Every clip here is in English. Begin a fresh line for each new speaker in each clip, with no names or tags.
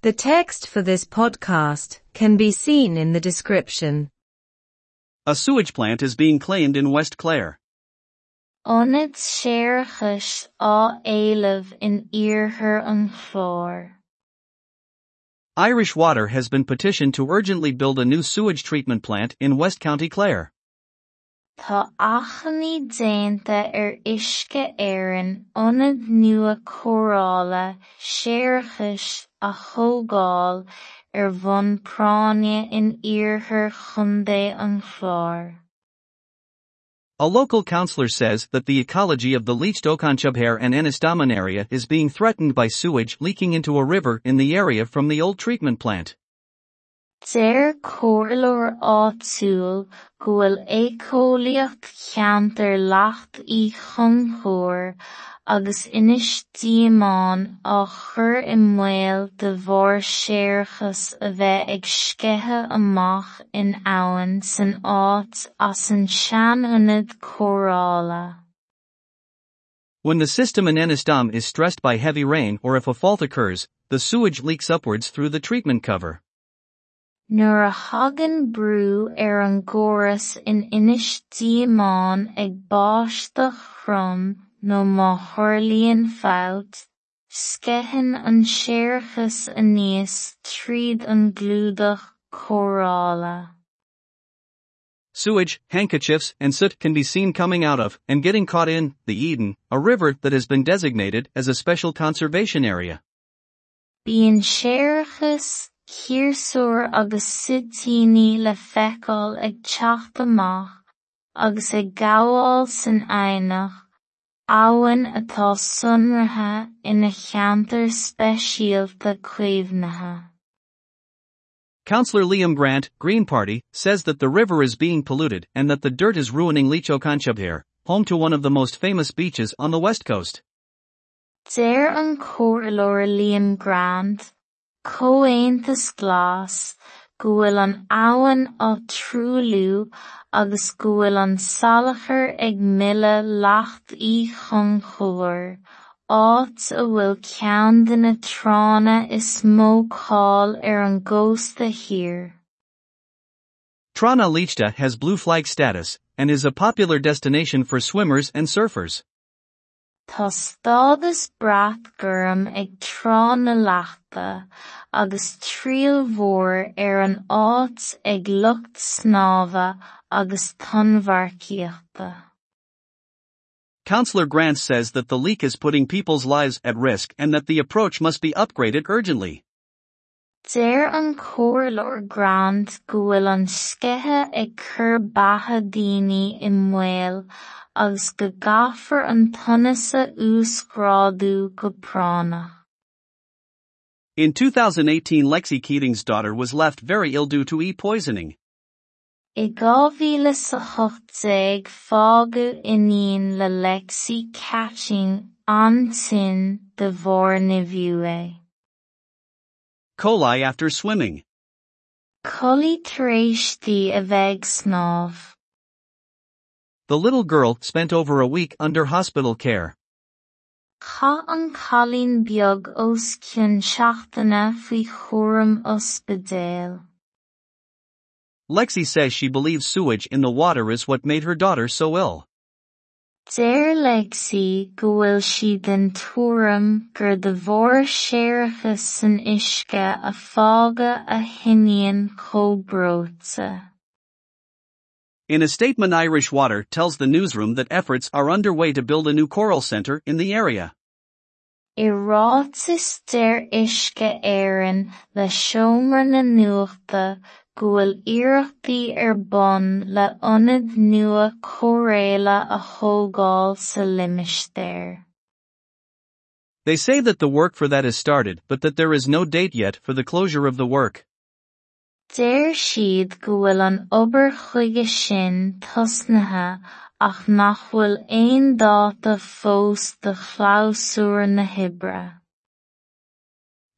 The text for this podcast can be seen in the description.
A sewage plant is being claimed in West Clare.
Onid séarchais á éileamh in iarthar an chlár.
Irish Water has been petitioned to urgently build a new sewage treatment plant in West County Clare.
Tá achannaí déanta ar uisce éireann ionad nua córála séarchais a thógáil ar bhonn práinne in iarthar chundé an.
A local councillor says that the ecology of the leached Okanchubhair and Ennistymon area is being threatened by sewage leaking into a river in the area from the old treatment plant.
Deir comhairleoir áitiúil go bhfuil éacólaíocht cheantar leacht í chonchóir agus inis diamáin á chur i mbaol de bharr séarchais a bheith amach in abhainn san áit as an sean-ionad.
When the system in Ennistymon is stressed by heavy rain or if a fault occurs, the sewage leaks upwards through the treatment cover.
Nuair a thagann brú ar an gcóras in inis diamáin ag báis do chrum nó má thuirlíonn failt, sceitheann an séarchas aníos tríd an ghlúdach córála.
Sewage, handkerchiefs, and soot can be seen coming out of and getting caught in the Eden, a river that has been designated as a special conservation area.
Bíonn séarchas, chirsúr agus sitíní le feiceáil ag teacht amach agus ag gabháil san éineach abhainn atá sonraithe ina cheantar speisialta cuimhnithe.
Councillor Liam Grant, Green Party, says that the river is being polluted and that the dirt is ruining Leach Okanchubhair, home to one of the most famous beaches on the west coast.
An comhairleoir Liam Grant, comhaontas glas, go bhfuil an á trúlú agus go bhfuil an ag mille leacht í chonchóir, áit a bhfuil ceann de na tránna is mó cáil ar an gcósta thiar.
Trana Leachta has blue flag status and is a popular destination for swimmers and surfers.
Brath ag agus an ag lucht agus.
Councillor Grant says that the leak is putting people's lives at risk and that the approach must be upgraded urgently.
Deir an comhairleoir Grant go bhfuil an sceithe ag cur batha daoine i mbaol agus go gcaithfear an tionasa úscráidú go pránach.
In 2018, Lexi Keating's daughter was left very ill due to E poisoning.
I gá mhíle sa chochtaigh fágadh iníonn le Lexi Keating ansin de bharr na
Coli after swimming.
Colaí tréistí a bheith snámh.
The little girl spent over a week under hospital care.
Cha an cholín beag os cionn seachtaine faoi chóram ospidéal.
Lexi says she believes sewage in the water is what made her daughter so ill.
Deir Lexi go bhfuil siad den túram gur de bhór séarachas san uisce a fága a thinian chomhbróite.
In a statement, Irish Water tells the newsroom that efforts are underway to build a new choral center in the area.
I rátas deir uisce éireann le seomra na nuachta go bhfuil iarrachtaí ar bun le ionad nua chomhréala a thógáil sa.
They say that the work for that is started, but that there is no date yet for the closure of the work.
Deir siad go bhfuil an obair chuige sin tosnathe ach nach bhfuil aon dáta fós de chlamhsúr na hoibre.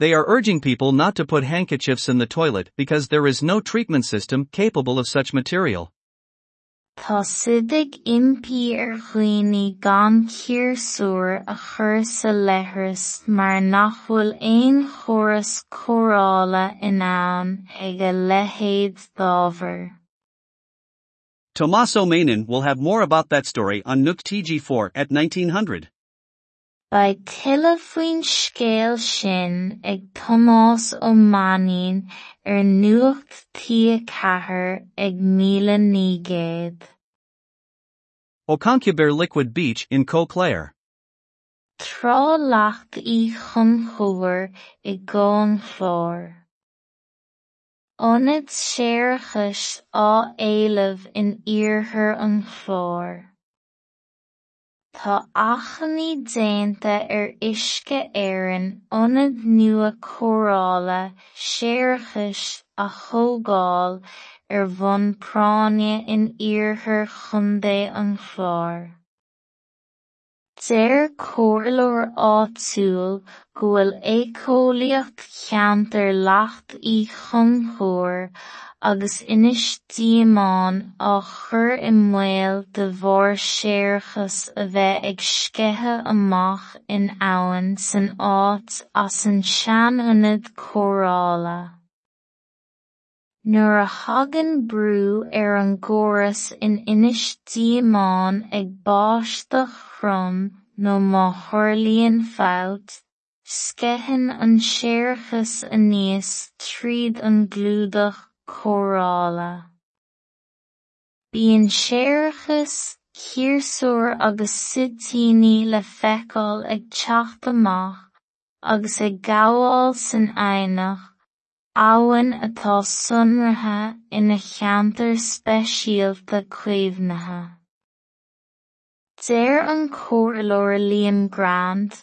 They are urging people not to put handkerchiefs in the toilet because there is no treatment system capable of such material.
Tá sidig impi ar dhaoine gan círsúr a chur sa leithreas mar nach bhfuil aon chóras chórála ag a leithéid d'ábhair.
Tomás Ó Mainaín will have more about that story on Nuacht TG4 at 1900.
Faoin scéal sin ag Tomás Ó Mainaín ar nuacht tí-chathair ag míle nígéad.
Ó Concubair Liquid Beach in Coe Clare.
Trá leacht í chun chóir i gcón chlár. Ionad séarachais á éileamh in iarthar an chlár. Tá achannaí déanta ar uisce éireann ionad nua córála séarachais a thógáil ar bhonn práinne in iarthar chun an chláir. Deir comhairleoir áitiúil go bhfuil écóolaíocht cheantar leacht í chonchóir agus inis diamáin á chur i de bharr séarachas a bheith ag sceitheadh amach in abhainn san áit as an. Nuair a thagann brú ar an gcóras in inis diamáin ag báisteach chrom nó má chorlaíonn fabhailt, sceitheann an séarachas aníos tríd an gclúdach chórála. Bíonn séarachas, círsúr agus suitiní le feiceáil ag teacht amach agus ag gabháil san éineacht abhainn atá sonraithe ina cheantar speisialta cuimhneachta. Deir an comhairleoir Liam Grant,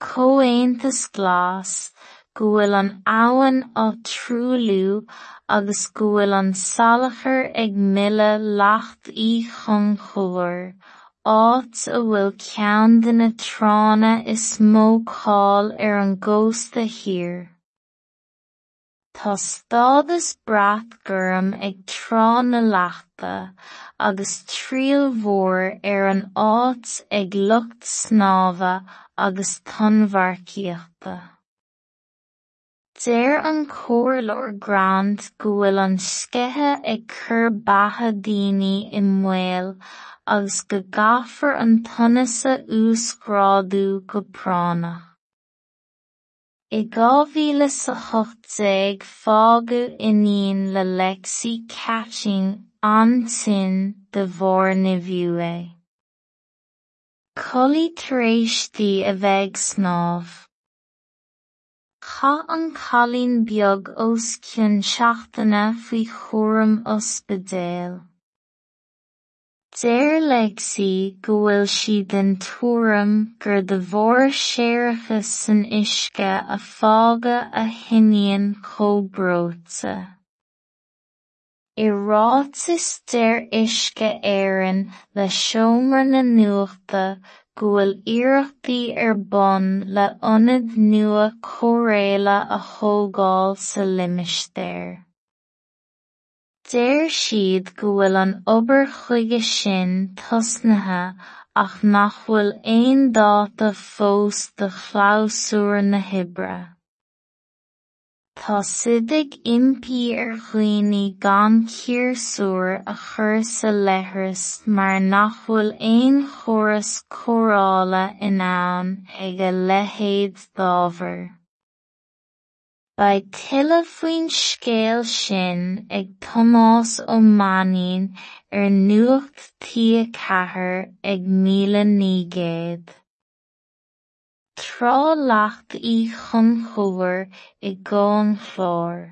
comhaontas glas, go bhfuil an abhainn á trúlú agus go bhfuil an salachar ag milleadh leacht í chun chomhair, áit a bhfuil ceann de na tránna is mó cáil ar an gcósta thiar. Tá stádas breat gurm ag trán na leachta agus triail mhór ar an áit ag lucht snámha agus tonmharcíochta. Deir an comhairleoir Grant go bhfuil an sceithe ag cur batha daoine i mbaol agus go gcaithfear an tunasa úscráidú go pránach. I gámhíle sa chochtsaig fágadh ionainn le leagsaí cathain an sin de bhór na bhiú é. Colaí taréistí a bheith snámh. Cha an chalín beag os cin seachtainna faoi chóram ospedéal. Deir Lexi go bhfuil siad den tuairim gur de bharr séarachas san uisce a fágadh a thimíonn chomh I rátas deir uisce éireann le seomra na nuachta go bhfuil iarrachtaí le nua chomhréala a thógáil sa limistéir. Deir siad go bhfuil an obair chuige sin tosnathe ach nach bhfuil aon dáta fós de chlamhsúr na hoibre. Tá sidig impi ar dhaoine gan a chur sa leithreas mar nach bhfuil aon chóras chórála in ann ag a leithéid d'ábhair. Ba tuile faoin scéal sin ag Tomás Ó Mainaín ar nuacht tí-chathair ag míle. Trá leacht í chun chomhair i gcón chlár.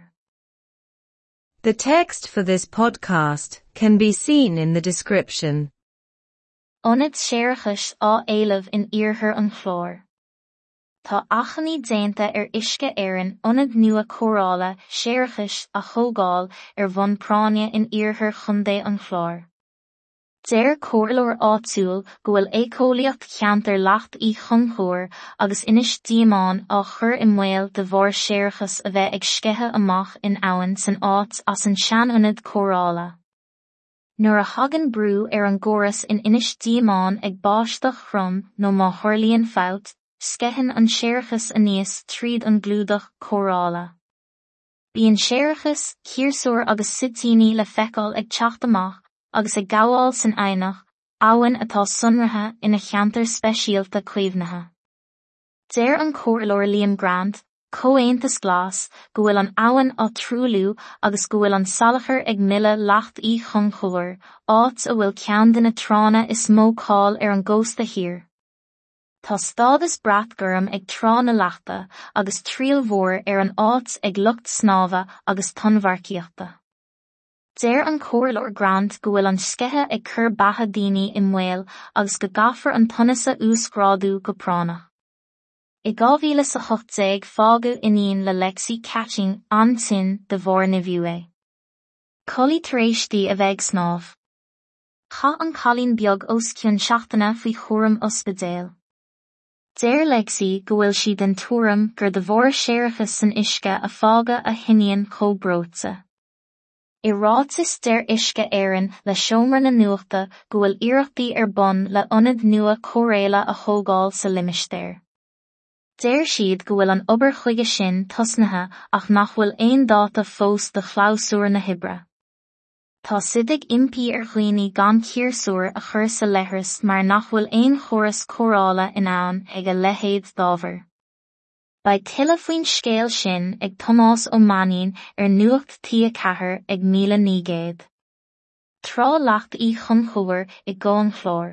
The text for this podcast can be seen in the description.
Ionad séarachais á éileamh in iarthar an chlár. Tá achannaí déanta ar uisce éireann ionad nua chórála séarachais a thógáil ar bhonn práinne in iarthar chun an chláir. Deir comhairleoir áitiúil go bhfuil écóolaíocht cheantar leacht í chonchóir agus inis diamáin á chur i mbaol de bharr séarachas a bheith ag sceithe amach in abhainn san áit as an sean-ionad chórála. Nuair a hagan brú ar an gcóras in inis díomán ag báisteach chrum nó má thuirlíonn fát, sceithin an séarachas aníos tríd an glúdach chórála. Bhí an séarachas, chiarsúr agus sitíní le feiceáil ag teacht amach agus ag gabháil san éineach áhain atá sunrathe ina cheantar speisialta cuimhnathe. Déir an chomhleoir Liam Grant, comhaontas glas, go bhfuil an abhainn á trúlú agus go bhfuil an salachar ag mille leacht í chun chomhair, áit a bhfuil cean de na trána is mó cáil ar an gcósta hir. Tá stádas brat gurm ag trána leachta agus tríal mhór ar an áit ag lucht snáva agus tonmharciaachta. Déir an comhleoir Grant go bhfuil an scithe ag cur batha daoine i mbaol agus go gcaithfear an tonasa úscrádú go pránach. I gámhíle sa chochtéig fágu iníon le lexí catching ansin de bhór na bhiú é. Colí taréistí a bheith snáb. Cha an cholín beag os cionn seachtainna faoi chóm ospedéal. Déir lexí go bhfuil si den túram gur de bhór séirechas san isce a fága a hinion chóbrótsa. I ráit is deir uisce éireann le seomra na nuachta go bhfuil iarrachtaí ar bun le ionad nua chomhréile a thógáil sa limistéir. Déir siad go bhfuil an obair chuige sin tosnathe ach nach bhfuil aon dáta fós de chláusúr na hibre. Tá sidig impí ar chuoine gan círsúr a chur sa lethras mar nach bhfuil aon choras chorála in ann ag a lehéad dábhar. Ba tuile faoin scéal sin ag Tomás ó Maín ar nuacht tí a cethair ag míle nígéad. Trá leacht í chun chomhair i gcóin chlór.